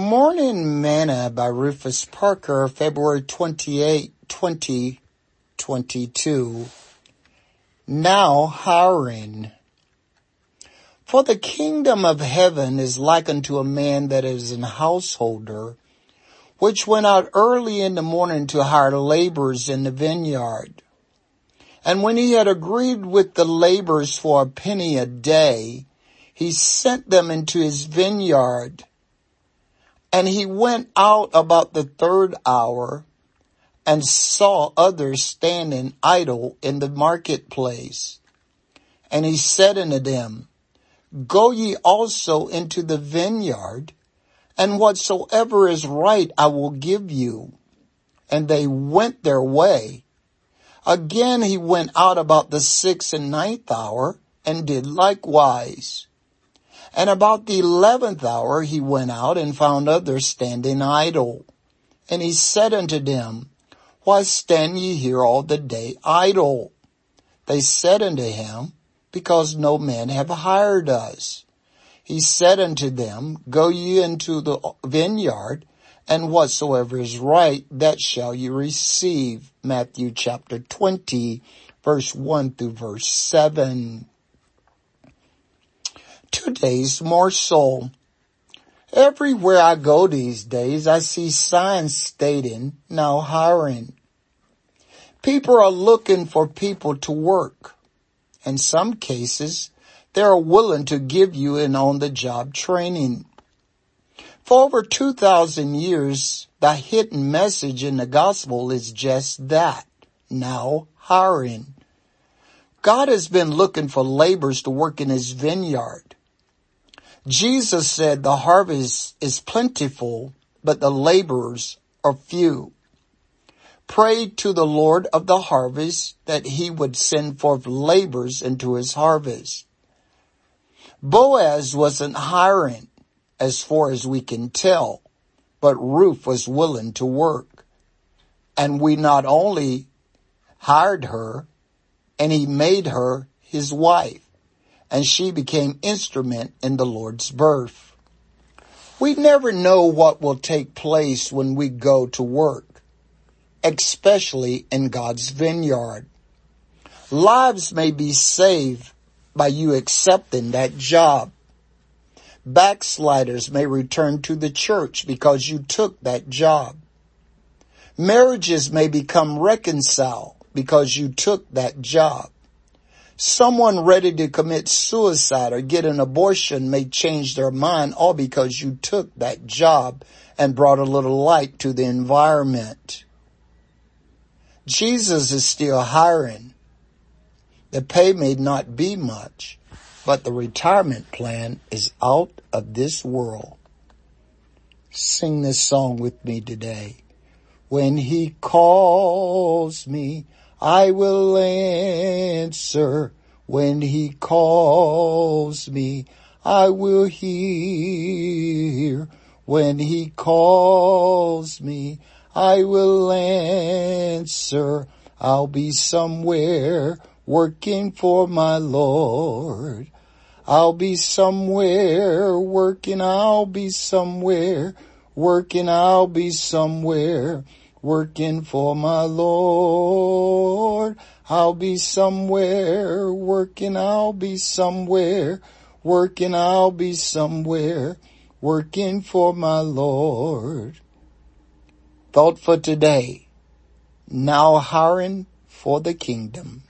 Morning Manna by Rufus Parker, February 28, 2022. Now hiring. For the kingdom of heaven is like unto a man that is an householder, which went out early in the morning to hire laborers in the vineyard. And when he had agreed with the laborers for a penny a day, he sent them into his vineyard. And he went out about the third hour and saw others standing idle in the marketplace. And he said unto them, Go ye also into the vineyard, and whatsoever is right I will give you. And they went their way. Again he went out about the sixth and ninth hour, and did likewise. And about the eleventh hour he went out and found others standing idle. And he said unto them, Why stand ye here all the day idle? They said unto him, because no man have hired us. He said unto them, Go ye into the vineyard, and whatsoever is right, that shall ye receive. Matthew chapter 20, verse 1 through verse 7. Today's so. Everywhere I go these days, I see signs stating, now hiring. People are looking for people to work. In some cases, they are willing to give you an on-the-job training. For over 2,000 years, the hidden message in the gospel is just that. Now hiring. God has been looking for laborers to work in his vineyard. Jesus said the harvest is plentiful, but the laborers are few Pray to the Lord of the harvest that he would send forth laborers into his harvest. Boaz wasn't hiring as far as we can tell, but Ruth was willing to work. And we not only hired her and he made her his wife and she became instrument in the Lord's birth. We never know what will take place when we go to work especially in God's vineyard. Lives may be saved by you accepting that job. Backsliders may return to the church because you took that job. Marriages may become reconciled because you took that job. Someone ready to commit suicide or get an abortion may change their mind all because you took that job and brought a little light to the environment. Jesus is still hiring. The pay may not be much, but the retirement plan is out of this world. Sing this song with me today. When he calls me, I will answer. When he calls me, I will hear. When he calls me, I will answer. I'll be somewhere working for my Lord. I'll be somewhere working. I'll be somewhere working. I'll be somewhere working for my Lord. I'll be somewhere working. I'll be somewhere working. I'll be somewhere working for my Lord. Thought for today. Now hiring for the kingdom.